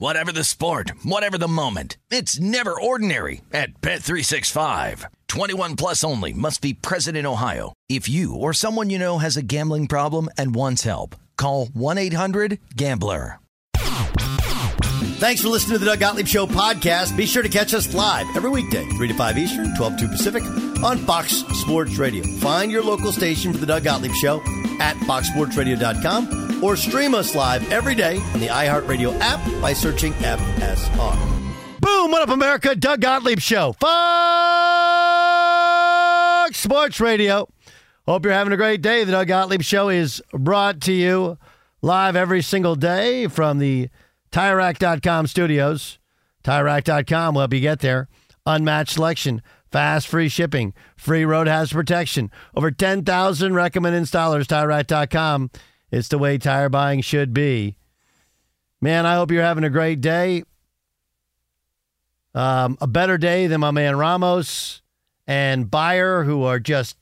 Whatever the sport, whatever the moment, it's never ordinary at Bet365. 21 plus only must be present in Ohio. If you or someone you know has a gambling problem and wants help, call 1-800-GAMBLER. Thanks for listening to the Doug Gottlieb Show podcast. Be sure to catch us live every weekday, 3 to 5 Eastern, 12 to Pacific on Fox Sports Radio. Find your local station for the Doug Gottlieb Show at foxsportsradio.com or stream us live every day on the iHeartRadio app by searching FSR. Boom! What up, America? Doug Gottlieb Show. Fox Sports Radio. Hope you're having a great day. The Doug Gottlieb Show is brought to you live every single day from the TireRack.com studios. TireRack.com will help you get there. Unmatched selection, fast free shipping, free road hazard protection. Over 10,000 recommended installers. TireRack.com. It's the way tire buying should be. Man, I hope you're having a great day. Um, a better day than my man Ramos and Beyer, who are just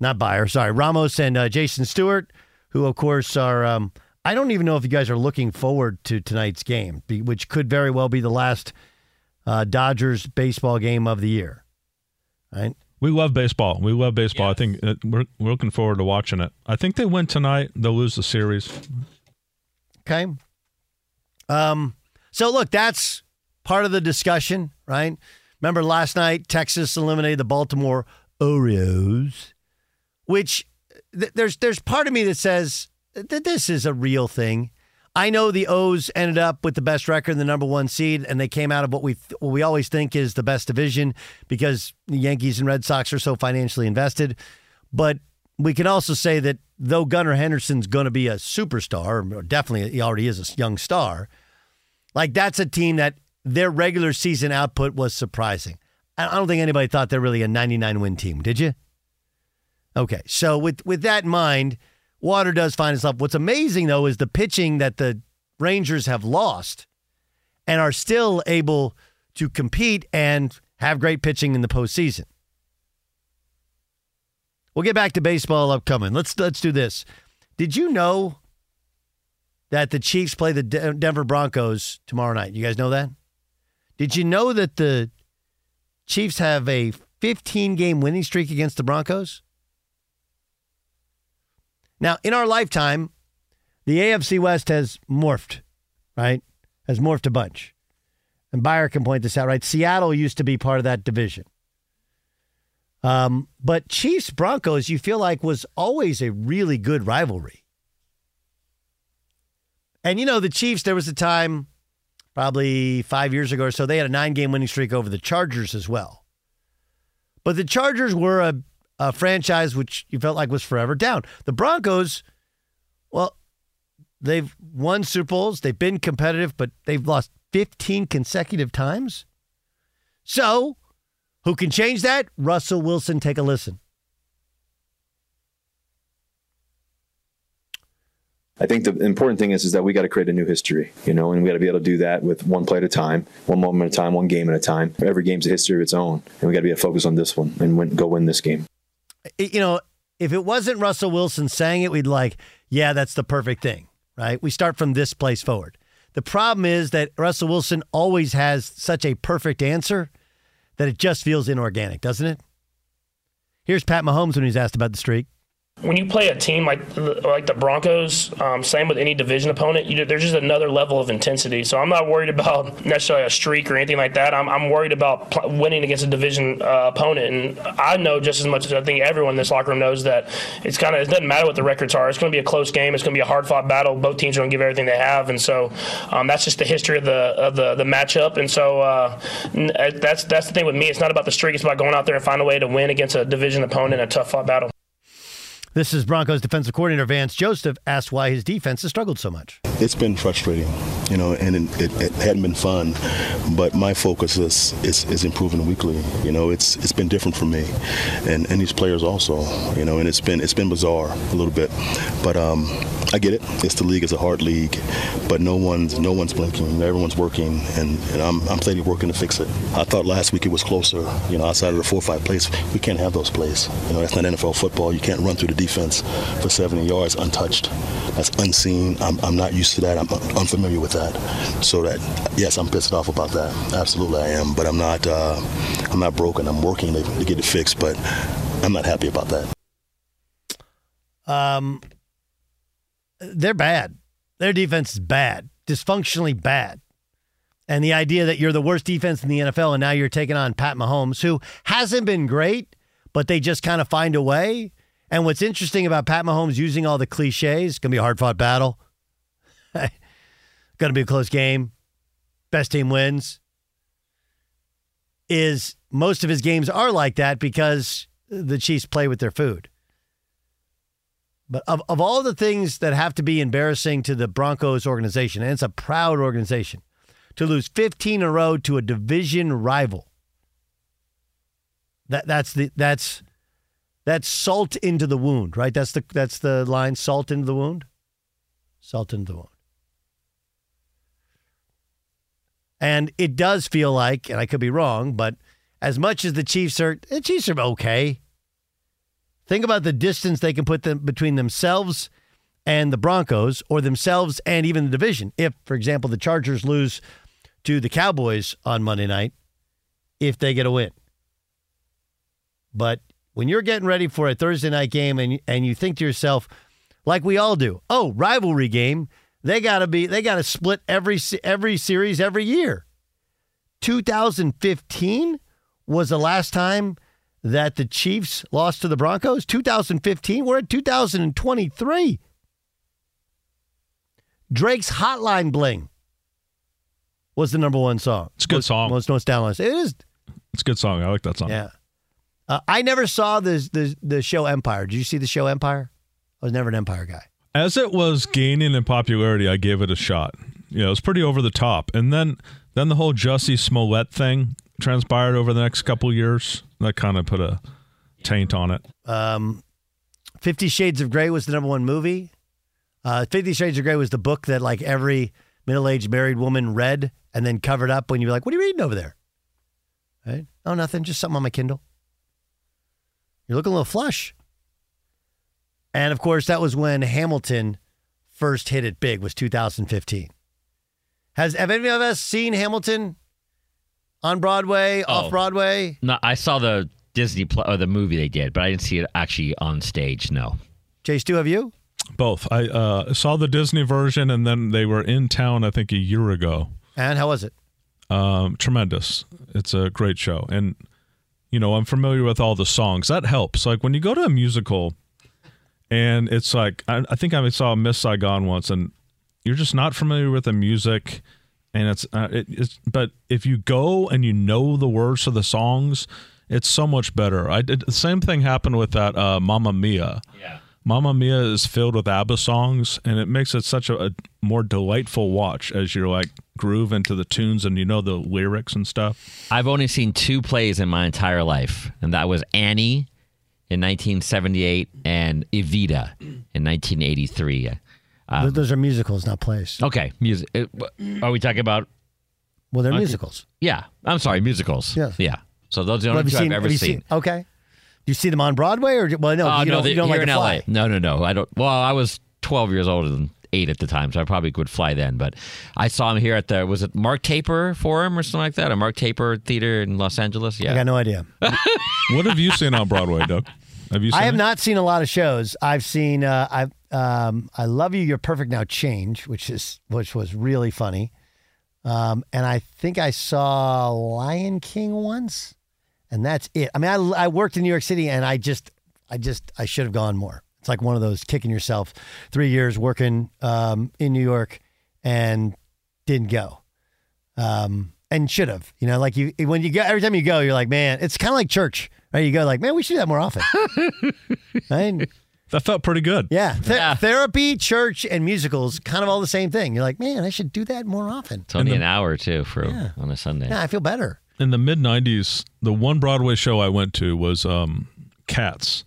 not Beyer, sorry, Ramos and uh, Jason Stewart, who of course are. Um, I don't even know if you guys are looking forward to tonight's game, which could very well be the last uh, Dodgers baseball game of the year. Right? We love baseball. We love baseball. Yes. I think uh, we're, we're looking forward to watching it. I think they win tonight. They'll lose the series. Okay. Um. So look, that's part of the discussion, right? Remember last night, Texas eliminated the Baltimore Orioles, which th- there's there's part of me that says that this is a real thing. I know the O's ended up with the best record, and the number one seed, and they came out of what we what we always think is the best division because the Yankees and Red Sox are so financially invested. But we can also say that though Gunnar Henderson's going to be a superstar, or definitely he already is a young star, like that's a team that their regular season output was surprising. I don't think anybody thought they're really a 99 win team, did you? Okay, so with with that in mind, Water does find itself. What's amazing though is the pitching that the Rangers have lost and are still able to compete and have great pitching in the postseason. We'll get back to baseball upcoming. Let's let's do this. Did you know that the Chiefs play the Denver Broncos tomorrow night? You guys know that? Did you know that the Chiefs have a 15 game winning streak against the Broncos? Now, in our lifetime, the AFC West has morphed, right? Has morphed a bunch. And Beyer can point this out, right? Seattle used to be part of that division. Um, but Chiefs Broncos, you feel like was always a really good rivalry. And you know, the Chiefs, there was a time probably five years ago or so, they had a nine game winning streak over the Chargers as well. But the Chargers were a, a franchise which you felt like was forever down. The Broncos, well, they've won Super Bowls, they've been competitive, but they've lost 15 consecutive times. So, who can change that? Russell Wilson. Take a listen. I think the important thing is is that we got to create a new history, you know, and we got to be able to do that with one play at a time, one moment at a time, one game at a time. Every game's a history of its own, and we got to be able to focus on this one and win, go win this game. You know, if it wasn't Russell Wilson saying it, we'd like, yeah, that's the perfect thing, right? We start from this place forward. The problem is that Russell Wilson always has such a perfect answer that it just feels inorganic, doesn't it? Here's Pat Mahomes when he's asked about the streak. When you play a team like like the Broncos, um, same with any division opponent, you, there's just another level of intensity. So I'm not worried about necessarily a streak or anything like that. I'm, I'm worried about pl- winning against a division uh, opponent, and I know just as much as I think everyone in this locker room knows that it's kind of it doesn't matter what the records are. It's going to be a close game. It's going to be a hard fought battle. Both teams are going to give everything they have, and so um, that's just the history of the of the, the matchup. And so uh, that's that's the thing with me. It's not about the streak. It's about going out there and find a way to win against a division opponent in a tough fought battle. This is Broncos defensive coordinator Vance Joseph asked why his defense has struggled so much. It's been frustrating, you know, and it, it, it hadn't been fun. But my focus is, is, is improving weekly. You know, it's it's been different for me, and, and these players also. You know, and it's been it's been bizarre a little bit, but um, I get it. It's the league. It's a hard league, but no one's no one's blinking. Everyone's working, and, and I'm I'm plenty working to fix it. I thought last week it was closer. You know, outside of the four or five plays, we can't have those plays. You know, that's not NFL football. You can't run through the defense for 70 yards untouched. That's unseen. I'm, I'm not used to that. I'm unfamiliar with that. So that yes, I'm pissed off about that. Absolutely, I am. But I'm not. Uh, I'm not broken. I'm working to, to get it fixed. But I'm not happy about that. Um, they're bad. Their defense is bad, dysfunctionally bad. And the idea that you're the worst defense in the NFL and now you're taking on Pat Mahomes, who hasn't been great, but they just kind of find a way. And what's interesting about Pat Mahomes using all the cliches, going to be a hard fought battle, going to be a close game, best team wins, is most of his games are like that because the Chiefs play with their food. But of, of all the things that have to be embarrassing to the Broncos organization, and it's a proud organization, to lose 15 in a row to a division rival. That that's the that's that's salt into the wound, right? That's the that's the line salt into the wound. Salt into the wound. And it does feel like, and I could be wrong, but as much as the Chiefs are, the Chiefs are okay. Think about the distance they can put them between themselves and the Broncos, or themselves and even the division. If, for example, the Chargers lose to the Cowboys on Monday night, if they get a win. But when you're getting ready for a Thursday night game and and you think to yourself, like we all do, oh, rivalry game, they got to be they got to split every every series every year. 2015 was the last time that the Chiefs lost to the Broncos. 2015, we're at 2023. Drake's Hotline Bling was the number one song. It's a good most, song. Most most downloads. It is. It's a good song. I like that song. Yeah. Uh, I never saw the, the the show Empire. Did you see the show Empire? I was never an Empire guy. As it was gaining in popularity, I gave it a shot. You know, it was pretty over the top, and then then the whole Jussie Smollett thing transpired over the next couple years. That kind of put a taint on it. Um, Fifty Shades of Grey was the number one movie. Uh, Fifty Shades of Grey was the book that like every middle aged married woman read and then covered up when you were like, "What are you reading over there?" Right? Oh, nothing. Just something on my Kindle. You're looking a little flush. And of course, that was when Hamilton first hit it big. Was 2015. Has have any of us seen Hamilton on Broadway, Oh. off Broadway? No, I saw the Disney pl- or the movie they did, but I didn't see it actually on stage. No. Jay Stu, have you? Both. I uh, saw the Disney version, and then they were in town. I think a year ago. And how was it? Um, tremendous. It's a great show, and you know I'm familiar with all the songs. That helps. Like when you go to a musical, and it's like I, I think I saw Miss Saigon once, and you're just not familiar with the music, and it's uh, it, it's. But if you go and you know the words to the songs, it's so much better. I did the same thing happened with that uh, Mamma Mia. Yeah. Mamma Mia is filled with ABBA songs, and it makes it such a, a more delightful watch as you're like groove into the tunes and you know the lyrics and stuff. I've only seen two plays in my entire life, and that was Annie in 1978 and Evita in 1983. Th- Um, Those are musicals, not plays. okay, music. Are we talking about? Well, they're Okay. musicals. Yeah, I'm sorry, musicals. Yes. Yeah. So those are the only have two you I've ever have you seen. Okay. Do you see them on Broadway or well, no, Uh, you no, don't, they- you don't here like in to fly. LA. No, no, no. I don't. Well, I was 12 years older than eight at the time, so I probably could fly then. But I saw him here at the was it Mark Taper Forum or something like that, a Mark Taper Theater in Los Angeles. Yeah. I got no idea. What have you seen on Broadway, Doug? Have you? I have it? not seen a lot of shows. I've seen uh, I um, I love you. You're perfect now. Change, which is which was really funny. Um, and I think I saw Lion King once, and that's it. I mean, I, I worked in New York City, and I just I just I should have gone more. It's like one of those kicking yourself. Three years working um, in New York, and didn't go. Um, and should have. You know, like you when you go every time you go, you're like, man, it's kind of like church. Right? You go like, man, we should do that more often. right? That felt pretty good. Yeah. Th- Therapy, church, and musicals, kind of all the same thing. You're like, man, I should do that more often. It's only an hour too for on a Sunday. Yeah, I feel better. In the mid '90s, the one Broadway show I went to was um, Cats,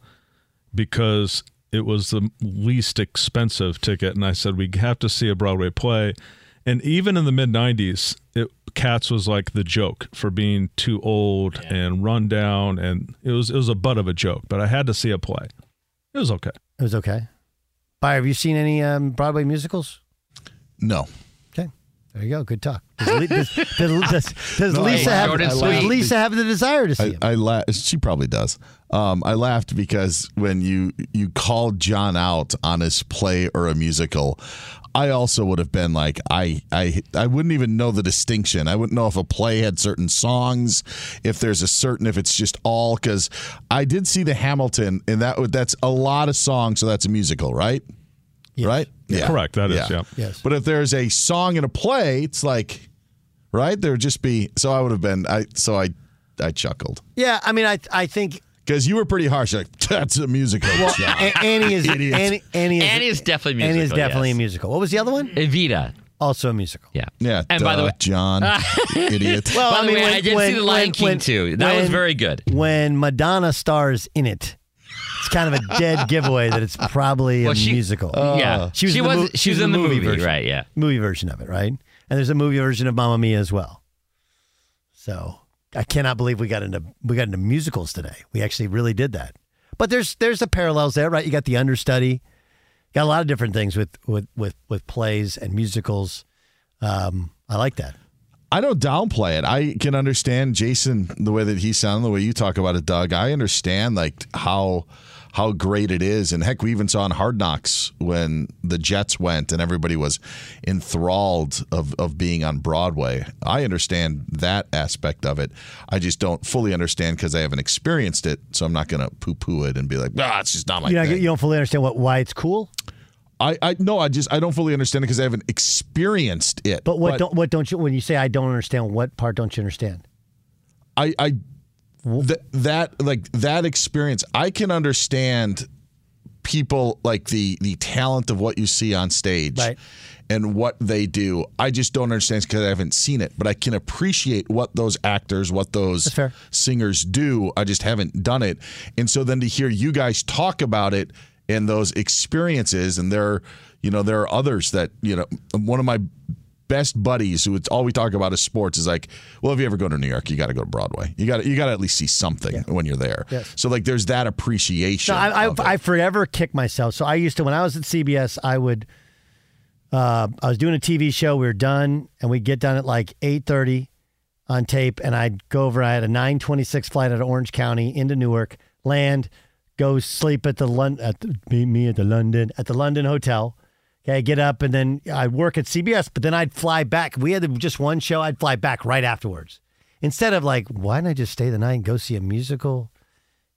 because it was the least expensive ticket, and I said we have to see a Broadway play. And even in the mid '90s, it, Cats was like the joke for being too old and run down, and it was it was a butt of a joke. But I had to see a play. It was okay. It was okay. Bye. Have you seen any um, Broadway musicals? No. Okay. There you go. Good talk. Does, does, does, does, does No, Lisa have does Lisa have the desire to see I, him? I la- She probably does. Um, I laughed because when you you called John out on his play or a musical, I also would have been like, I I I wouldn't even know the distinction. I wouldn't know if a play had certain songs, if there's a certain, if it's just all. Because I did see the Hamilton, and that would- that's a lot of songs, so that's a musical, right? Right? Yeah. Correct, that is, yeah. Yes. But if there's a song in a play, it's like, right? There would just be. So I would have been. I so I I chuckled yeah. I mean, I I think because you were pretty harsh. Like that's a musical. well, Annie is Idiot. Annie, Annie is Annie is definitely Annie is musical, definitely yes. a musical. What was the other one? Evita. Also a musical. Yeah. Yeah. And by the way, John, idiot. Well, By I the mean, way, when- I did when- see the Lion when- King when- too. That was very good. When Madonna stars in it, it's kind of a dead giveaway that it's probably Well, a she- musical. yeah. she was, She in the was- mo- she was in the movie, version. right, yeah. movie version of it, right? And there's a movie version of Mamma Mia as well. So I cannot believe we got into we got into musicals today. We actually really did that. But there's there's the parallels there, right? You got the understudy, got a lot of different things with with with with plays and musicals. Um, I like that. I don't downplay it. I can understand Jason the way that he sounded, the way you talk about it, Doug. I understand like how how great it is, and heck, we even saw in Hard Knocks when the Jets went and everybody was enthralled of of being on Broadway. I understand that aspect of it. I just don't fully understand because I haven't experienced it, so I'm not going to poo poo it and be like, ah, it's just not my you, know, thing. you don't fully understand what why it's cool. I, I no, I just I don't fully understand it because I haven't experienced it. But what don't what don't you when you say I don't understand? What part don't you understand? I I that that like that experience I can understand people like the the talent of what you see on stage Right. and what they do. I just don't understand because I haven't seen it, but I can appreciate what those actors, what those singers do. I just haven't done it. And so then to hear you guys talk about it and those experiences and there you know there are others that you know one of my best buddies who it's all we talk about is sports is like well if you ever go to New York you got to go to Broadway you got you got to at least see something when you're there Yes. so like there's that appreciation No, I. I, I forever kick myself. So I used to when I was at CBS, I would. Uh, I was doing a TV show. We were done, and we'd get done at like eight thirty on tape, and I'd go over. I had a nine twenty six flight out of Orange County into Newark, land, go sleep at the London at the, meet me at the London at the London hotel. Okay, get up and then I'd work at CBS, but then I'd fly back. We had just one show. I'd fly back right afterwards. Instead of like, why don't I just stay the night and go see a musical,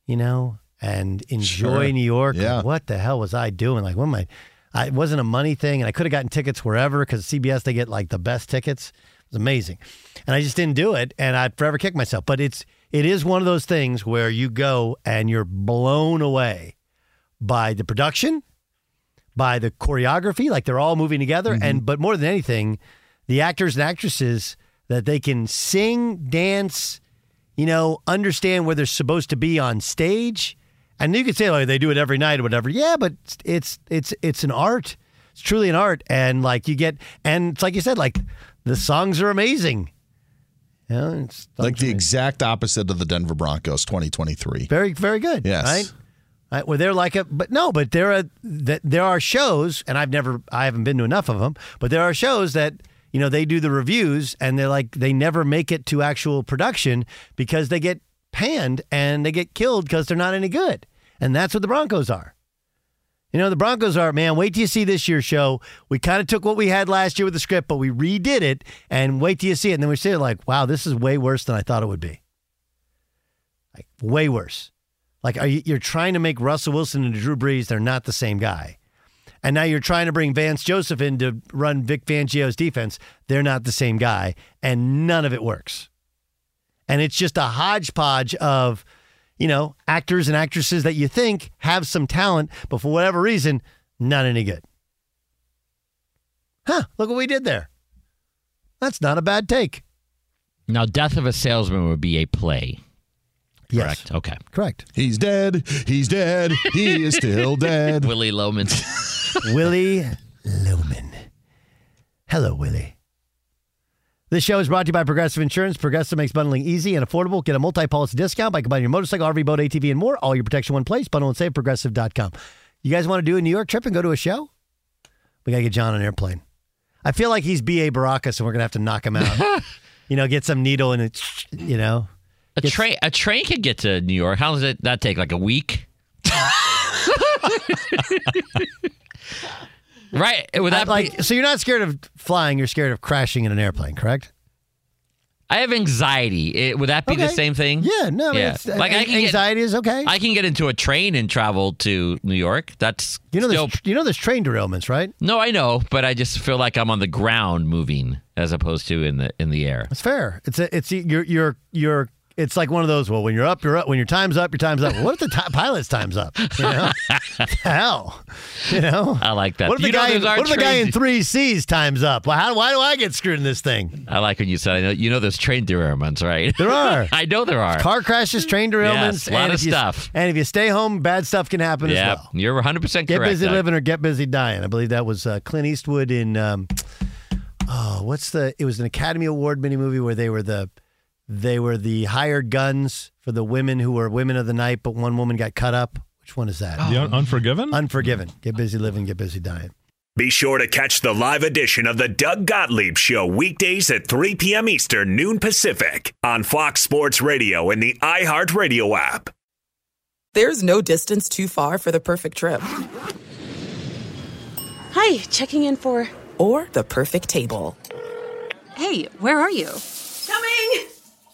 you know, and enjoy Sure. New York? Yeah. What the hell was I doing? Like, what am I? I it wasn't a money thing, and I could have gotten tickets wherever because CBS they get like the best tickets. It was amazing, and I just didn't do it, and I'd forever kick myself. But it's it is one of those things where you go and you're blown away by the production, by the choreography, like they're all moving together, mm-hmm. and but more than anything, the actors and actresses that they can sing, dance, you know, understand where they're supposed to be on stage. And you could say, like, they do it every night or whatever. Yeah, but it's it's it's an art. It's truly an art, and like you get, and it's like you said, like the songs are amazing. It's like the exact opposite of the Denver Broncos 2023 very very good. Yes. Right. Right, where they're like a, but no, but there are that there are shows, and I've never, I haven't been to enough of them, but there are shows that you know they do the reviews, and they're like they never make it to actual production because they get panned and they get killed because they're not any good. And that's what the Broncos are. You know, the Broncos are, man, wait till you see this year's show. We kind of took what we had last year with the script, but we redid it and wait till you see it. And then we say, like, wow, this is way worse than I thought it would be. Like, way worse. Like, you, you're trying to make Russell Wilson and Drew Brees, they're not the same guy. And now you're trying to bring Vance Joseph in to run Vic Fangio's defense. They're not the same guy, and none of it works. And it's just a hodgepodge of, you know, actors and actresses that you think have some talent, but for whatever reason, not any good. Huh, look what we did there. That's not a bad take. Now, Death of a Salesman would be a play. Yes. Correct. Okay. Correct. He's dead. He's dead. He is still dead. Willy Loman. Willy Loman. Hello, Willy. This show is brought to you by Progressive Insurance. Progressive makes bundling easy and affordable. Get a multi-policy discount by combining your motorcycle, RV, boat, ATV, and more. All your protection in one place. Bundle and save progressive.com. You guys want to do a New York trip and go to a show? We got to get John on an airplane. I feel like he's B.A. Baracus and we're going to have to knock him out. you know, get some needle and it, you know. A train a train could get to New York. How does it that take? Like a week? right. Would that like, so you're not scared of flying, you're scared of crashing in an airplane, correct? I have anxiety. It, would that be the Okay. same thing? Yeah, no, Yeah. it's- uh, Like I can anxiety get, is okay. I can get into a train and travel to New York. That's You know, still, there's, you know, there's train derailments, right? no, I know, but I just feel like I'm on the ground moving as opposed to in the in the air. It's fair. It's a, it's you're you're you're. It's like one of those. Well, when you're up, you're up. When your time's up, your time's up. What if the ti- pilot's time's up? You know, hell, you know. I like that. What if the You know, guy? What if the guy in three C's times up? Well, how, why do I get screwed in this thing? I like when you said, I know, you know, there's train derailments, right? There are. I know there are. Car crashes, train derailments, Yes, a lot and of you, stuff. And if you stay home, bad stuff can happen yeah, as well. you're 100 percent Get busy Doug. living or get busy dying. I believe that was uh, Clint Eastwood in. Um, oh, what's the? It was an Academy Award mini movie where they were the, they were the hired guns for the women who were women of the night, but one woman got cut up. Which one is that? The Un- Unforgiven? Unforgiven. Get busy living, get busy dying. Be sure to catch the live edition of the Doug Gottlieb Show weekdays at 3 p.m. Eastern, noon Pacific on Fox Sports Radio and the iHeartRadio app. There's no distance too far for the perfect trip. Hi, checking in for. Or the perfect table. Hey, where are you?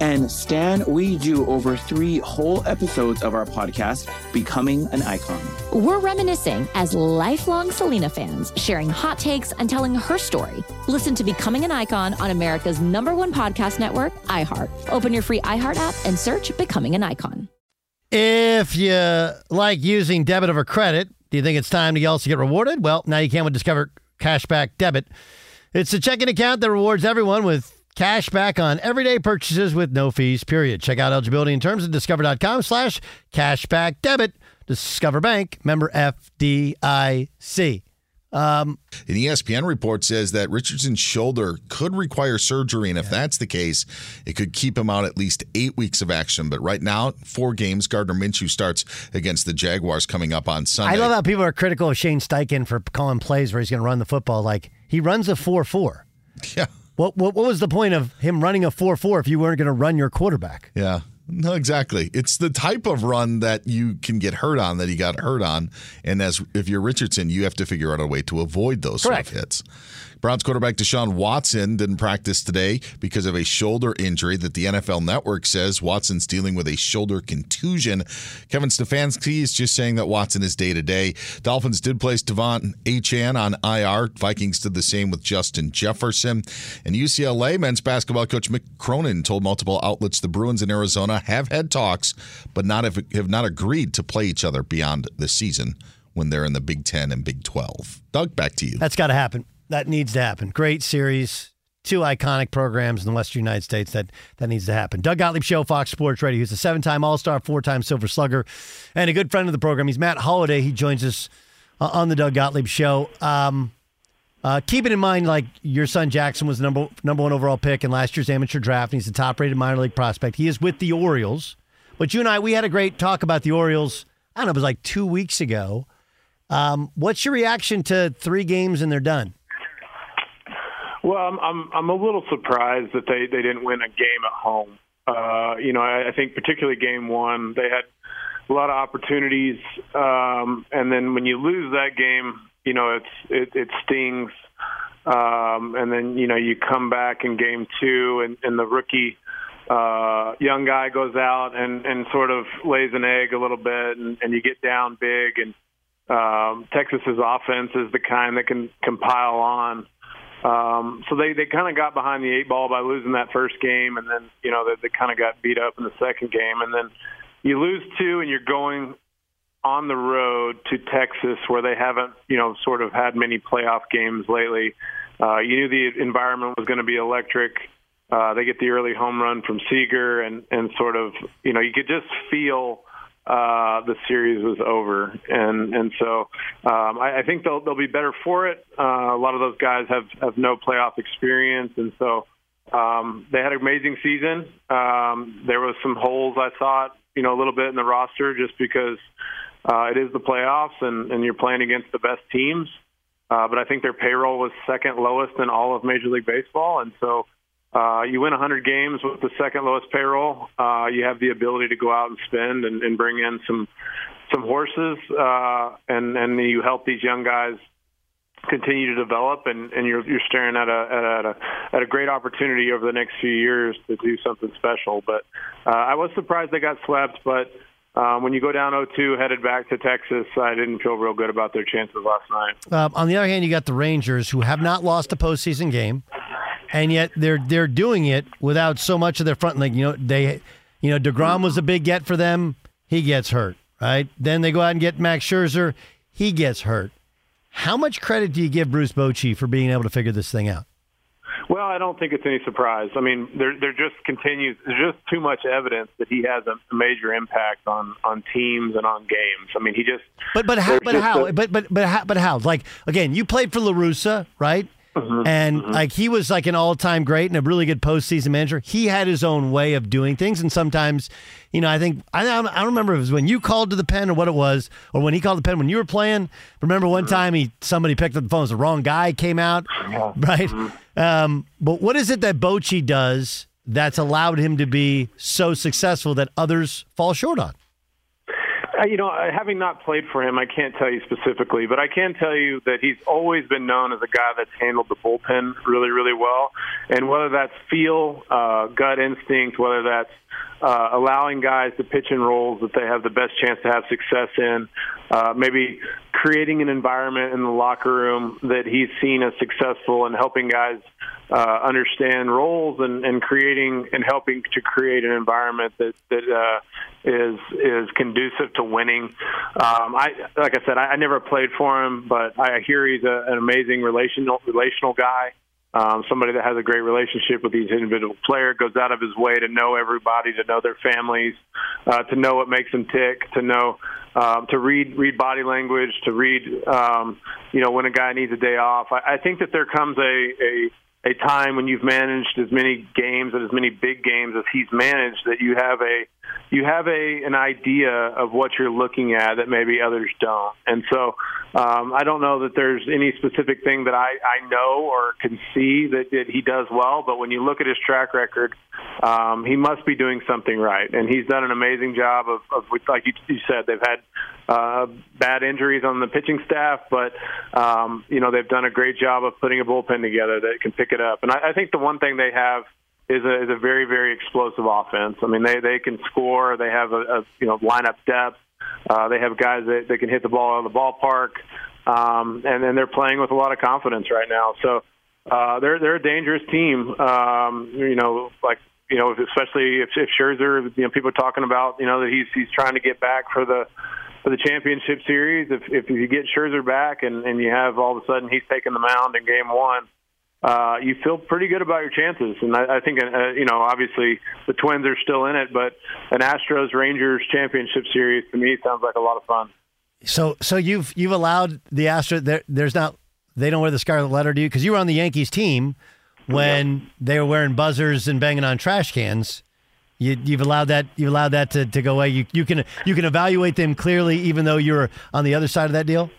And Stan, we do over three whole episodes of our podcast, Becoming an Icon. We're reminiscing as lifelong Selena fans, sharing hot takes and telling her story. Listen to Becoming an Icon on America's number one podcast network, iHeart. Open your free iHeart app and search Becoming an Icon. If you like using debit over credit, do you think it's time to also get rewarded? Well, now you can with Discover Cashback Debit. It's a checking account that rewards everyone with cash back on everyday purchases with no fees, period. Check out eligibility and terms at discover.com slash cashback debit. Discover Bank, member FDIC. Um, An ESPN report says that Richardson's shoulder could require surgery, and if that's the case, it could keep him out at least eight weeks of action. But right now, four games. Gardner Minshew starts against the Jaguars coming up on Sunday. I love how people are critical of Shane Steichen for calling plays where he's going to run the football. Like, he runs a 4 4. Yeah. What, what, what was the point of him running a 4 4 if you weren't going to run your quarterback? Yeah. No, exactly. It's the type of run that you can get hurt on that he got hurt on, and as if you're Richardson, you have to figure out a way to avoid those Correct. sort of hits. Browns quarterback Deshaun Watson didn't practice today because of a shoulder injury that the NFL Network says Watson's dealing with a shoulder contusion. Kevin Stefanski is just saying that Watson is day to day. Dolphins did place De'Von Achane on IR. Vikings did the same with Justin Jefferson. And UCLA men's basketball coach Mick Cronin told multiple outlets the Bruins in Arizona have had talks, but not have, have not agreed to play each other beyond the season when they're in the Big Ten and Big Twelve. Doug, back to you. That's got to happen. That needs to happen. Great series. Two iconic programs in the Western United States. That that needs to happen. Doug Gottlieb Show, Fox Sports Radio. He's a seven-time All-Star, four-time Silver Slugger, and a good friend of the program. He's Matt Holliday. He joins us uh, on the Doug Gottlieb Show. Um, uh, keeping in mind, like your son Jackson was the number number one overall pick in last year's amateur draft, and he's a top-rated minor league prospect. He is with the Orioles. But you and I, we had a great talk about the Orioles. I don't know, it was like two weeks ago. Um, what's your reaction to three games and they're done? Well, I'm I'm I'm a little surprised that they they didn't win a game at home. Uh, you know, I, I think particularly game one, they had a lot of opportunities, um, and then when you lose that game, you know, it's it, it stings. Um, and then you know you come back in game two, and, and the rookie uh, young guy goes out and and sort of lays an egg a little bit, and, and you get down big. And um, Texas's offense is the kind that can compile on. Um, so they, they kind of got behind the eight ball by losing that first game, and then you know they, they kind of got beat up in the second game, and then you lose two, and you're going on the road to Texas, where they haven't you know sort of had many playoff games lately. Uh, you knew the environment was going to be electric. Uh, they get the early home run from Seager, and and sort of you know you could just feel uh, the series was over, and and so um, I, I think they'll they'll be better for it. Uh, a lot of those guys have have no playoff experience, and so um, they had an amazing season. Um, there was some holes I thought, you know, a little bit in the roster just because uh, it is the playoffs and and you're playing against the best teams. Uh, but I think their payroll was second lowest in all of Major League Baseball, and so uh, you win 100 games with the second lowest payroll. Uh, you have the ability to go out and spend and, and bring in some some horses, uh, and and you help these young guys continue to develop, and, and you're you're staring at a, at a at a great opportunity over the next few years to do something special. But uh, I was surprised they got swept, but. Um, when you go down 0-2 headed back to Texas, I didn't feel real good about their chances last night. Uh, on the other hand, you got the Rangers, who have not lost a postseason game, and yet they're they're doing it without so much of their front. Like you know, they, you know, Degrom was a big get for them. He gets hurt, right? Then they go out and get Max Scherzer. He gets hurt. How much credit do you give Bruce Bochy for being able to figure this thing out? Well, I don't think it's any surprise. I mean, there there just continues. There's just too much evidence that he has a major impact on on teams and on games. I mean, he just. But but how? But how? A, but but but how? But how? Like again, you played for La Russa, right? Mm-hmm, and mm-hmm. like he was like an all-time great and a really good postseason manager. He had his own way of doing things, and sometimes, you know, I think I, I don't remember if it was when you called to the pen or what it was, or when he called the pen when you were playing. Remember one Mm-hmm. time he somebody picked up the phone, it was the wrong guy came out, right? Mm-hmm. Um, but what is it that Bochy does that's allowed him to be so successful that others fall short on? You know, having not played for him, I can't tell you specifically, but I can tell you that he's always been known as a guy that's handled the bullpen really, really well. And whether that's feel, uh, gut instinct, whether that's uh, allowing guys to pitch in roles that they have the best chance to have success in, uh, maybe creating an environment in the locker room that he's seen as successful and helping guys uh, understand roles and, and creating and helping to create an environment that that uh, is is conducive to winning. Um, I like I said, I, I never played for him, but I hear he's a, an amazing relational relational guy. Um, somebody that has a great relationship with each individual player, goes out of his way to know everybody, to know their families, uh, to know what makes them tick, to know um, to read read body language, to read um, you know when a guy needs a day off. I, I think that there comes a, a a time when you've managed as many games and as many big games as he's managed that you have a you have a an idea of what you're looking at that maybe others don't. And so um, I don't know that there's any specific thing that I, I know or can see that, that he does well, but when you look at his track record, um, he must be doing something right. And he's done an amazing job of, of like you, you said, they've had uh, bad injuries on the pitching staff, but um, you know they've done a great job of putting a bullpen together that can pick it up. And I, I think the one thing they have is a, is a very very explosive offense. I mean they they can score. They have a, a you know lineup depth. Uh, they have guys that, that can hit the ball out of the ballpark, um, and then they're playing with a lot of confidence right now. So uh, they're they're a dangerous team. Um, you know, like you know, especially if, if Scherzer, you know, people are talking about you know that he's he's trying to get back for the for the championship series. If if you get Scherzer back and and you have all of a sudden he's taking the mound in game one uh, you feel pretty good about your chances. And I, I think, uh, you know, obviously the Twins are still in it, but an Astros Rangers championship series to me sounds like a lot of fun. So, so you've you've allowed the Astros. There, there's not they don't wear the scarlet letter to you because you were on the Yankees team when they were wearing buzzers and banging on trash cans. You, have allowed that. You've allowed that to, to go away. You, you can you can evaluate them clearly, even though you're on the other side of that deal.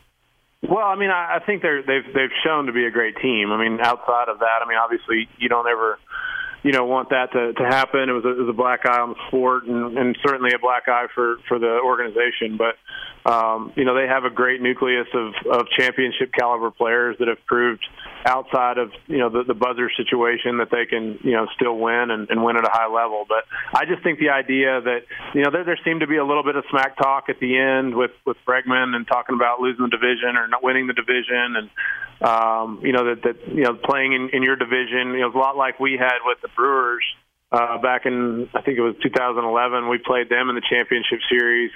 Well, I mean, I, I think they're they've they've shown to be a great team. I mean, outside of that, I mean, obviously, you don't ever, you know, want that to to happen. It was a, it was a black eye on the sport, and, and certainly a black eye for for the organization. But um, you know, they have a great nucleus of of championship caliber players that have proved outside of you know the, the buzzer situation that they can you know still win and, and win at a high level. But I just think the idea that you know there, there seemed to be a little bit of smack talk at the end with with Bregman and talking about losing the division or not winning the division and um, you know that that you know playing in, in your division you know a lot like we had with the Brewers uh, back in I think it was 2011. We played them in the championship series.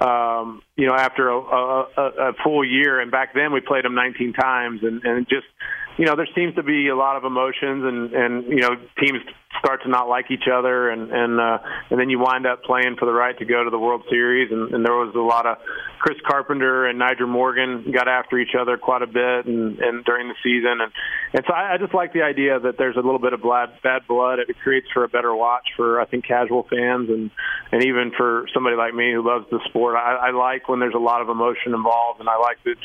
Um, you know, after a, a, a full year, and back then we played them 19 times, and, and just you know, there seems to be a lot of emotions, and and you know, teams start to not like each other, and and uh, and then you wind up playing for the right to go to the World Series, and, and there was a lot of Chris Carpenter and Nyjer Morgan got after each other quite a bit, and and during the season, and and so I, I just like the idea that there's a little bit of bad bad blood. It creates for a better watch for I think casual fans, and and even for somebody like me who loves the sport. I, I like when there's a lot of emotion involved, and I like that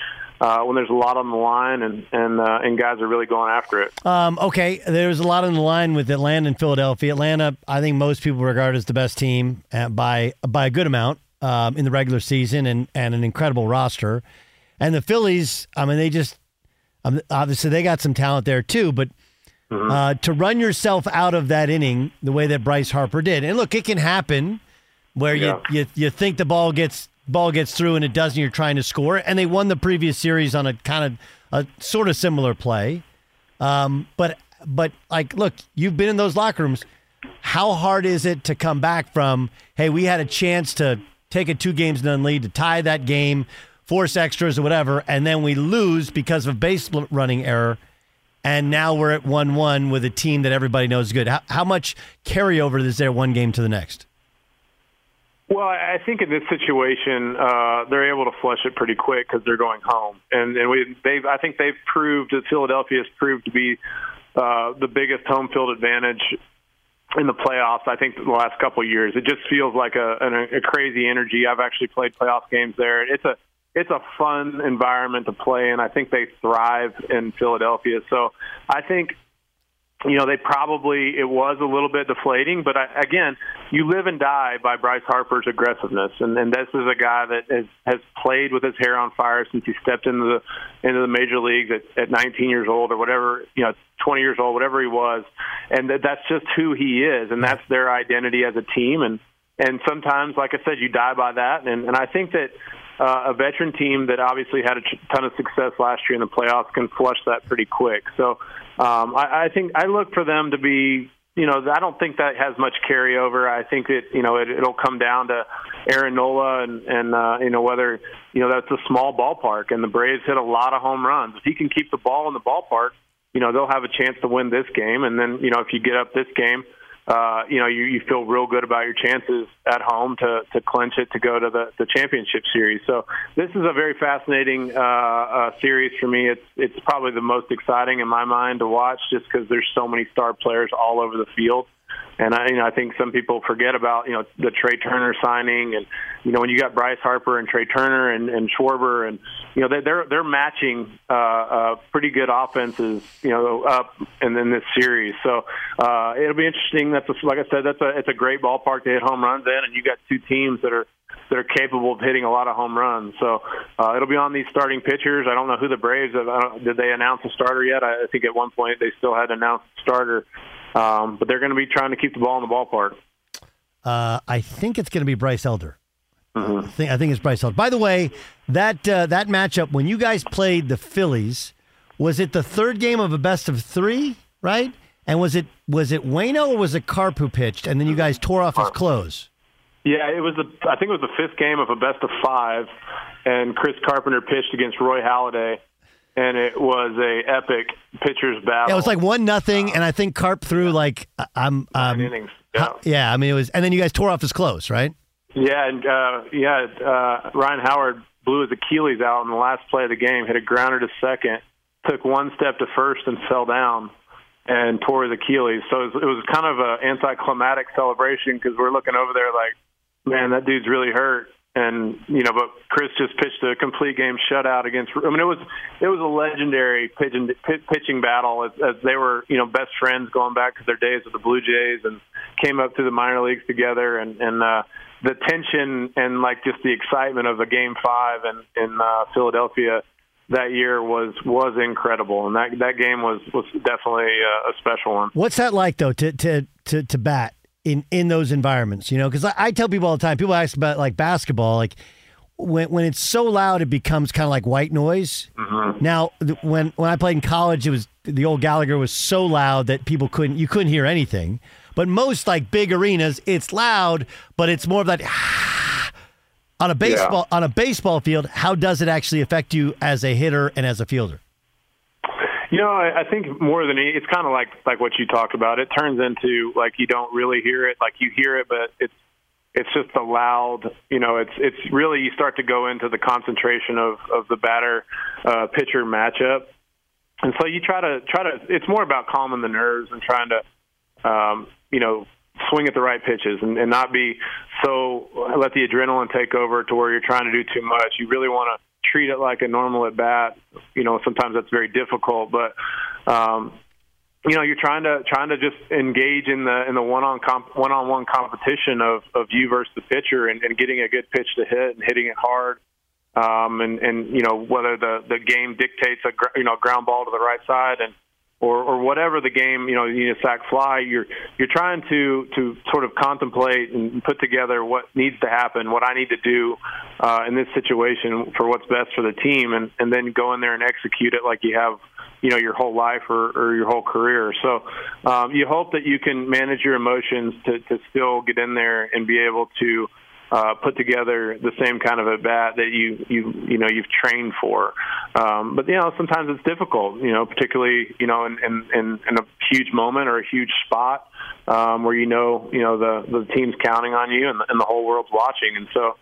uh, when there's a lot on the line and and uh, and guys are really going after it. Um, okay, there's a lot on the line with Atlanta and Philadelphia. Atlanta, I think most people regard as the best team uh, by by a good amount um, in the regular season and and an incredible roster. And the Phillies, I mean, they just um, obviously they got some talent there too, but. Mm-hmm. Uh, to run yourself out of that inning the way that Bryce Harper did, and look, it can happen where yeah. you, you you think the ball gets ball gets through and it doesn't, you're trying to score. And they won the previous series on a kind of a sort of similar play. Um, but but like, look, you've been in those locker rooms. How hard is it to come back from? Hey, we had a chance to take a two games none lead to tie that game, force extras or whatever, and then we lose because of base running error. And now we're at one one with a team that everybody knows is good. How, how much carryover is there one game to the next? Well, I think in this situation, uh, they're able to flush it pretty quick because they're going home, and and we they've I think they've proved that Philadelphia has proved to be uh, the biggest home field advantage in the playoffs. I think the last couple of years, it just feels like a, a, a crazy energy. I've actually played playoff games there. It's a it's a fun environment to play in. I think they thrive in Philadelphia. So I think you know, they probably it was a little bit deflating, but I, again, you live and die by Bryce Harper's aggressiveness, and, and this is a guy that has has played with his hair on fire since he stepped into the into the major leagues at, at 19 years old or whatever, you know, 20 years old, whatever he was, and that, that's just who he is, and that's their identity as a team, and and sometimes, like I said, you die by that, and and I think that uh, a veteran team that obviously had a ton of success last year in the playoffs can flush that pretty quick. So um, I, I think I look for them to be. You know, I don't think that has much carryover. I think that you know it, it'll come down to Aaron Nola and and uh, you know whether you know that's a small ballpark and the Braves hit a lot of home runs. If he can keep the ball in the ballpark, you know they'll have a chance to win this game. And then you know if you get up this game, uh, you know, you, you feel real good about your chances at home to, to clinch it to go to the, the championship series. So this is a very fascinating uh, uh, series for me. It's it's probably the most exciting in my mind to watch, just because there's so many star players all over the field. And I, you know, I think some people forget about you know the Trea Turner signing, and you know when you got Bryce Harper and Trea Turner and, and Schwarber, and you know they're they're matching uh, uh, pretty good offenses, you know, up and in this series. So uh, it'll be interesting. That's a, like I said, that's a it's a great ballpark to hit home runs in, and you got two teams that are that are capable of hitting a lot of home runs. So uh, it'll be on these starting pitchers. I don't know who the Braves have. I don't, did they announce a starter yet? I, think at one point they still had announced a starter. Um, but they're going to be trying to keep the ball in the ballpark. Uh, I think it's going to be Bryce Elder. Mm-hmm. I, think, I think it's Bryce Elder. By the way, that uh, that matchup when you guys played the Phillies, was it the third game of a best of three? Right? And was it was it Waino or was it Carp who pitched, and then you guys tore off his clothes? Yeah, it was the. I think it was the fifth game of a best of five, and Chris Carpenter pitched against Roy Halladay, and it was a epic pitcher's battle. Yeah, it was like one nothing, and I think Carp threw like uh, I'm. Um, innings. Yeah. yeah, I mean it was, and then you guys tore off his clothes, right? Yeah, and uh, yeah, uh, Ryan Howard blew his Achilles out in the last play of the game, hit a grounder to second, took one step to first, and fell down and tore his Achilles. So it was, it was kind of an anticlimactic celebration because we're looking over there like, man, that dude's really hurt. And you know, but Chris just pitched a complete game shutout against. I mean, it was it was a legendary pitching pitching battle as, as they were you know best friends going back to their days with the Blue Jays and came up through the minor leagues together. And and uh, the tension and like just the excitement of the game five in in uh, Philadelphia that year was was incredible, and that that game was was definitely a, a special one. What's that like though to to to, to bat in in those environments? You know, because I, I tell people all the time. People ask about like basketball, like when when it's so loud, it becomes kind of like white noise. Mm-hmm. Now, th- when when I played in college, it was the old Gallagher was so loud that people couldn't you couldn't hear anything. But most like big arenas, it's loud, but it's more of that. on a baseball on a baseball field, how does it actually affect you as a hitter and as a fielder? You know, I, I think more than any, it's kind of like like what you talked about. It turns into like you don't really hear it, like you hear it, but it's it's just a loud. You know, it's it's really you start to go into the concentration of of the batter uh, pitcher matchup, and so you try to try to. It's more about calming the nerves and trying to, um, you know, swing at the right pitches and, and not be so let the adrenaline take over to where you're trying to do too much. You really want to treat it like a normal at bat. You know, sometimes that's very difficult, but um, you know, you're trying to trying to just engage in the in the one on one on one competition of of you versus the pitcher and, and getting a good pitch to hit and hitting it hard. Um, and and you know whether the the game dictates a you know ground ball to the right side and or, or whatever the game, you know, you need a sack fly. You're you're trying to to sort of contemplate and put together what needs to happen, what I need to do uh, in this situation for what's best for the team, and and then go in there and execute it like you have, you know, your whole life or, or your whole career. So um, you hope that you can manage your emotions to to still get in there and be able to uh, put together the same kind of a bat that you you you know you've trained for. Um, but you know sometimes it's difficult. You know, particularly you know in in, in, in a huge moment or a huge spot um, where you know you know the the team's counting on you and the, and the whole world's watching. And so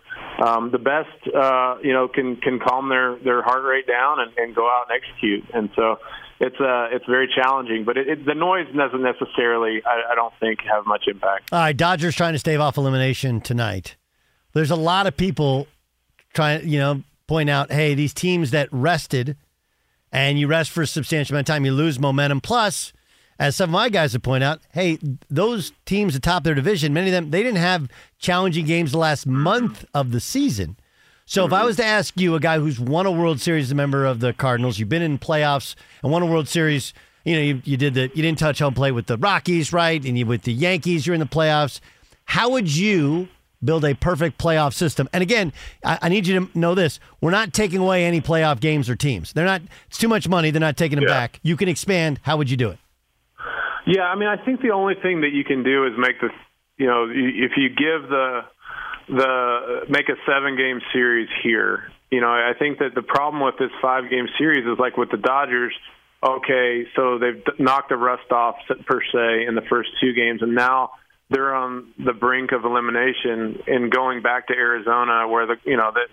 um, the best uh, you know can can calm their their heart rate down and, and go out and execute. And so it's uh it's very challenging, but it, it, the noise doesn't necessarily I, I don't think have much impact. All right, Dodgers trying to stave off elimination tonight. There's a lot of people trying, you know, point out, hey, these teams that rested and you rest for a substantial amount of time, you lose momentum. Plus, as some of my guys have pointed out, hey, those teams atop their division, many of them, they didn't have challenging games the last month of the season. So if I mm-hmm. was to ask you, a guy who's won a World Series, a member of the Cardinals, you've been in playoffs and won a World Series, you know, you, you did the, you didn't touch home plate with the Rockies, right? And you with the Yankees, you're in the playoffs. How would you build a perfect playoff system. And again, I, I, need you to know this: we're not taking away any playoff games or teams. They're not. It's too much money. They're not taking them Yeah. back. You can expand. How would you do it? Yeah, I mean, I think the only thing that you can do is make the, You know, if you give the the make a seven game series here. You know, I think that the problem with this five game series is like with the Dodgers. Okay, so they've knocked the rust off per se in the first two games, and now they're on the brink of elimination and going back to Arizona, where the you know that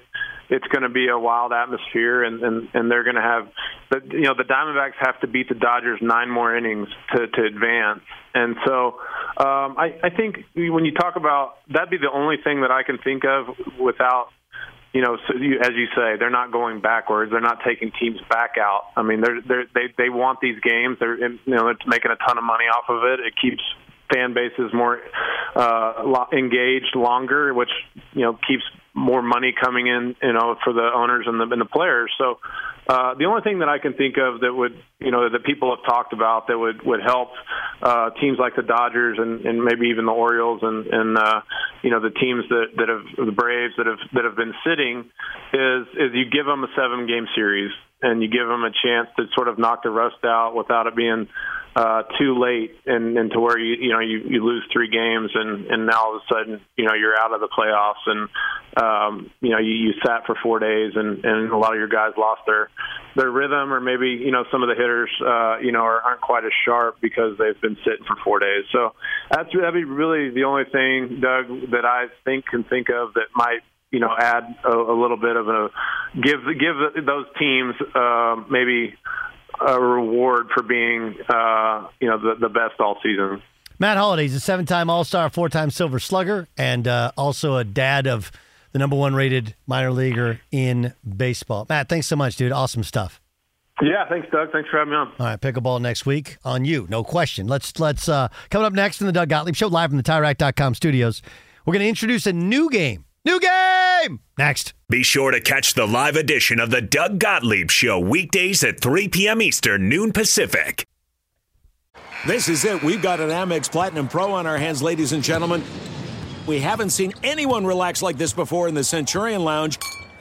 it's going to be a wild atmosphere, and and and they're going to have the you know the Diamondbacks have to beat the Dodgers nine more innings to to advance, and so um, I I think when you talk about that'd be the only thing that I can think of without you know, so you, as you say, they're not going backwards. They're not taking teams back out. I mean, they're, they're, they they want these games. They're you know they're making a ton of money off of it. It keeps fan bases more uh, engaged longer, which you know keeps more money coming in, you know, for the owners and the, and the players. So uh, the only thing that I can think of that would, you know, that people have talked about that would would help uh, teams like the Dodgers and, and maybe even the Orioles and and uh, you know the teams that that have the Braves that have that have been sitting is is you give them a seven game series and you give them a chance to sort of knock the rust out without it being uh, too late and, and to where you you know you, you lose three games and and now all of a sudden you know you're out of the playoffs and um, you know you, you sat for four days and and a lot of your guys lost their their rhythm or maybe you know some of the hitters uh, you know are, aren't quite as sharp because they've been sitting for four days so that's that'd be really the only thing Doug that I think can think of that might you know add a, a little bit of a give give those teams uh, maybe a reward for being, uh, you know, the, the best all season. Matt Holliday's a seven-time All-Star, four-time Silver Slugger, and uh, also a dad of the number one rated minor leaguer in baseball. Matt, thanks so much, dude. Awesome stuff. Yeah, thanks, Doug. Thanks for having me on. All right, pickleball next week on you, no question. Let's let's uh, coming up next in the Doug Gottlieb Show, live from the TireRack.com studios. We're going to introduce a new game. New game next. Be sure to catch the live edition of the Doug Gottlieb Show weekdays at 3 p.m. Eastern, noon Pacific. This is it. We've got an Amex Platinum Pro on our hands, ladies and gentlemen. We haven't seen anyone relax like this before in the Centurion Lounge.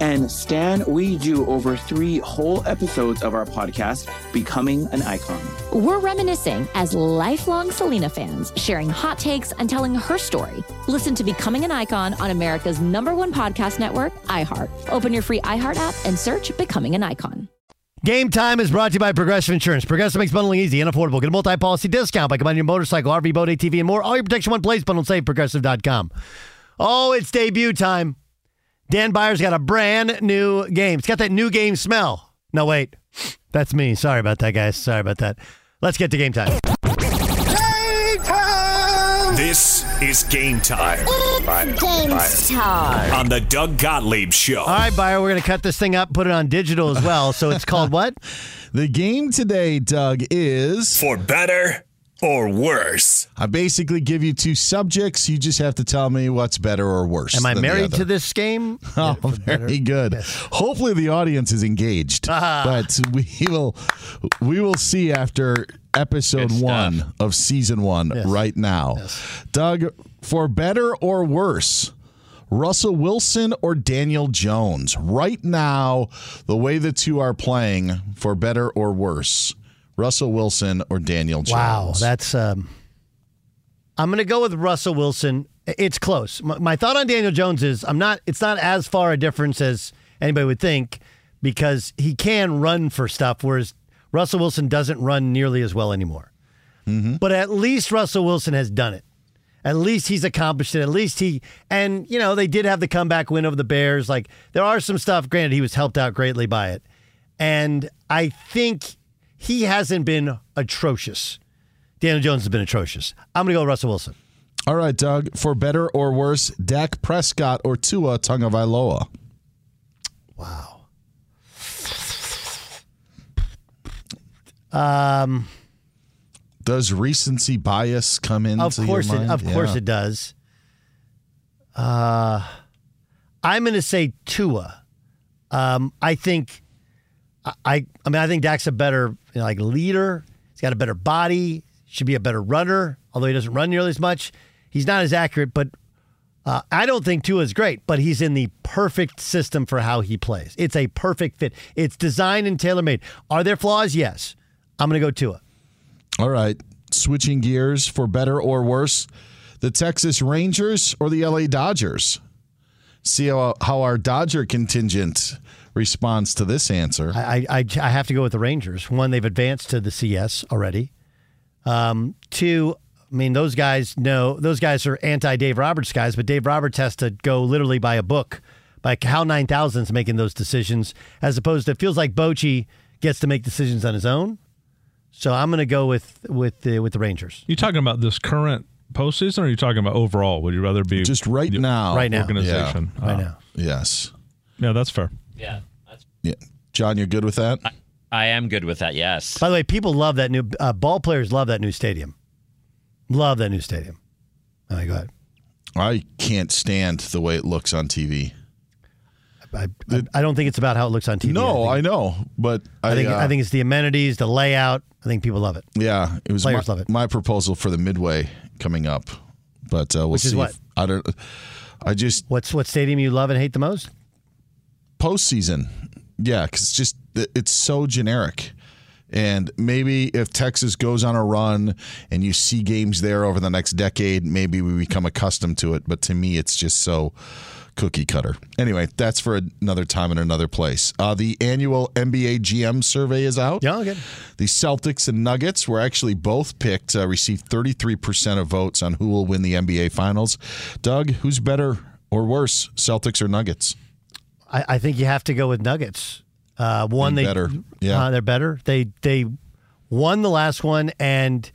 And Stan, we do over three whole episodes of our podcast, Becoming an Icon. We're reminiscing as lifelong Selena fans, sharing hot takes and telling her story. Listen to Becoming an Icon on America's number one podcast network, iHeart. Open your free iHeart app and search Becoming an Icon. Game time is brought to you by Progressive Insurance. Progressive makes bundling easy and affordable. Get a multi-policy discount by combining your motorcycle, RV, boat, ATV, and more. All your protection one place. Bundle save progressive.com. Oh, it's debut time. Dan Beyer's got a brand new game. It's got that new game smell. No, wait. That's me. Sorry about that, guys. Sorry about that. Let's get to game time. This is game time. Game time. On the Doug Gottlieb Show. All right, Beyer, we're going to cut this thing up, put it on digital as well. So it's called what? The game today, Doug, is For better or worse. I basically give you two subjects. You just have to tell me what's better or worse. Am I married to this game? Oh, very good. Hopefully, the audience is engaged. Ah. But we will, we will see after episode one of season one right now. Doug, for better or worse, Russell Wilson or Daniel Jones? Right now, the way the two are playing, for better or worse, Russell Wilson or Daniel Jones? Wow, that's. Um, I'm going to go with Russell Wilson. It's close. My, my thought on Daniel Jones is I'm not. It's not as far a difference as anybody would think because he can run for stuff, whereas Russell Wilson doesn't run nearly as well anymore. But at least Russell Wilson has done it. At least he's accomplished it. At least he and you know they did have the comeback win over the Bears. Like there are some stuff. Granted, he was helped out greatly by it, and I think he hasn't been atrocious. Daniel Jones has been atrocious. I'm going to go with Russell Wilson. All right, Doug. For better or worse, Dak Prescott or Tua Tagovailoa? Wow. Um, Does recency bias come into of course, your it, of course it does. Uh, I'm going to say Tua. Um, I think, I, I, mean, I think Dak's a better you know, like leader. He's got a better body. Should be a better runner, although he doesn't run nearly as much. He's not as accurate, but uh, I don't think Tua is great. But he's in the perfect system for how he plays. It's a perfect fit. It's designed and tailor made. Are there flaws? Yes. I'm going to go Tua. All right. Switching gears for better or worse, the Texas Rangers or the LA Dodgers? See how, how our Dodger contingent responds to this answer. I, I, I have to go with the Rangers. One, they've advanced to the CS already. Um, two, I mean, those guys know those guys are anti Dave Roberts guys, but Dave Roberts has to go literally by a book, by HAL 9000's making those decisions, as opposed to it feels like Bochy gets to make decisions on his own. So I'm going to go with with the with the Rangers. You talking about this current postseason, or are you talking about overall? Would you rather be just right now? Right now. organization? Yeah. Right now. Yes. Yeah, that's fair. Yeah. Yeah. John, you're good with that? I am good with that. Yes. By the way, people love that new uh, ball players love that new stadium. Love that new stadium. All right, go ahead. I can't stand the way it looks on TV. I, I, I don't think it's about how it looks on TV. No, I I, know, but I, I think, uh, I think it's the amenities, the layout. I think people love it. yeah, it was my, Players love it. my proposal for the midway coming up, but uh, we'll Which see. is what? if- I don't. I just What's what stadium you love and hate the most? Postseason. Yeah, because it's just it's so generic. And maybe if Texas goes on a run and you see games there over the next decade, maybe we become accustomed to it. But to me, it's just so cookie cutter. Anyway, that's for another time and another place. Uh, the annual NBA GM survey is out. Yeah, okay. The Celtics and Nuggets were actually both picked, uh, received 33% of votes on who will win the NBA Finals. Doug, who's better or worse, Celtics or Nuggets? I, I think you have to go with Nuggets. Uh, one, they better. Yeah. uh, they're better. They they won the last one, and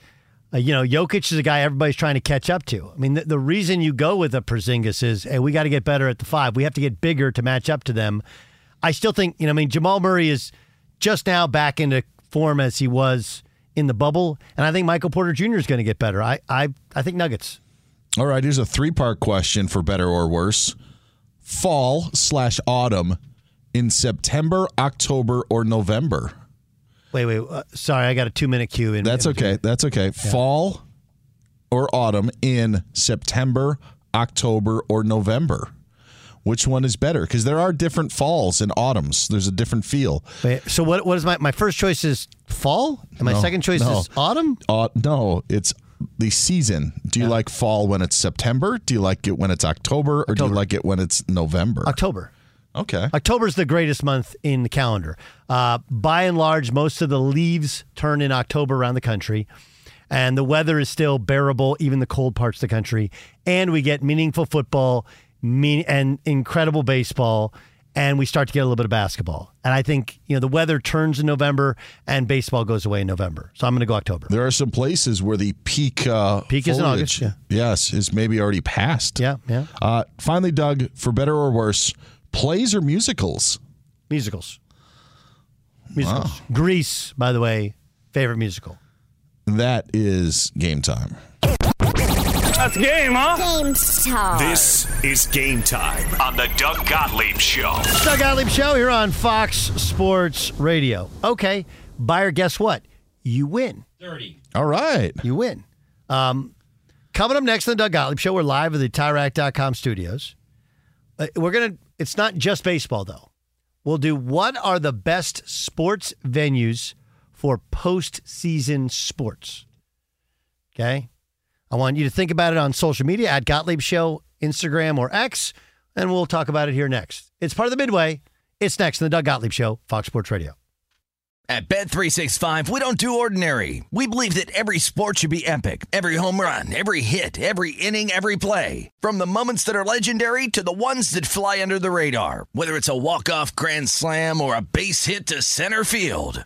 uh, you know Jokic is a guy everybody's trying to catch up to. I mean, the, the reason you go with a Porzingis is, hey, we got to get better at the five. We have to get bigger to match up to them. I still think, you know, I mean, Jamal Murray is just now back into form as he was in the bubble, and I think Michael Porter Jr. is going to get better. I I I think Nuggets. All right, here's a three part question for better or worse. Fall slash autumn in September, October, or November? Wait, wait. Uh, sorry, I got a two minute cue. In, That's in okay. That's okay. Fall or autumn in September, October, or November? Which one is better? Because there are different falls and autumns. There's a different feel. Wait, so what? What is my my first choice is fall, and my No, second choice no. is autumn. Uh, no, it's the season. Do you like fall when it's September? Do you like it when it's October? Or do you like it when it's November? October. Okay. October is the greatest month in the calendar. Uh, by and large, most of the leaves turn in October around the country, and the weather is still bearable, even the cold parts of the country. And we get meaningful football, mean and incredible baseball, and we start to get a little bit of basketball. And I think you know the weather turns in November, and baseball goes away in November. So I'm going to go October. There are some places where the peak uh, Peak is in August, foliage, Yes, is maybe already passed. Yeah, yeah. Uh, finally, Doug, for better or worse, plays or musicals? Musicals. Musicals. Grease, by the way, favorite musical. That is game time. That's game, huh? Game time. This is game time on the Doug Gottlieb Show. Doug Gottlieb Show here on Fox Sports Radio. Okay, Beyer, guess what? You win. 30. All right. You win. Um, coming up next on the Doug Gottlieb Show, we're live at the TireRack.com studios. Uh, we're going to, it's not just baseball, though. We'll do what are the best sports venues for postseason sports. Okay? I want you to think about it on social media at Gottlieb Show, Instagram, or X, and we'll talk about it here next. It's part of the Midway. It's next on the Doug Gottlieb Show, Fox Sports Radio. At Bet365, we don't do ordinary. We believe that every sport should be epic. Every home run, every hit, every inning, every play. From the moments that are legendary to the ones that fly under the radar. Whether it's a walk-off grand slam or a base hit to center field.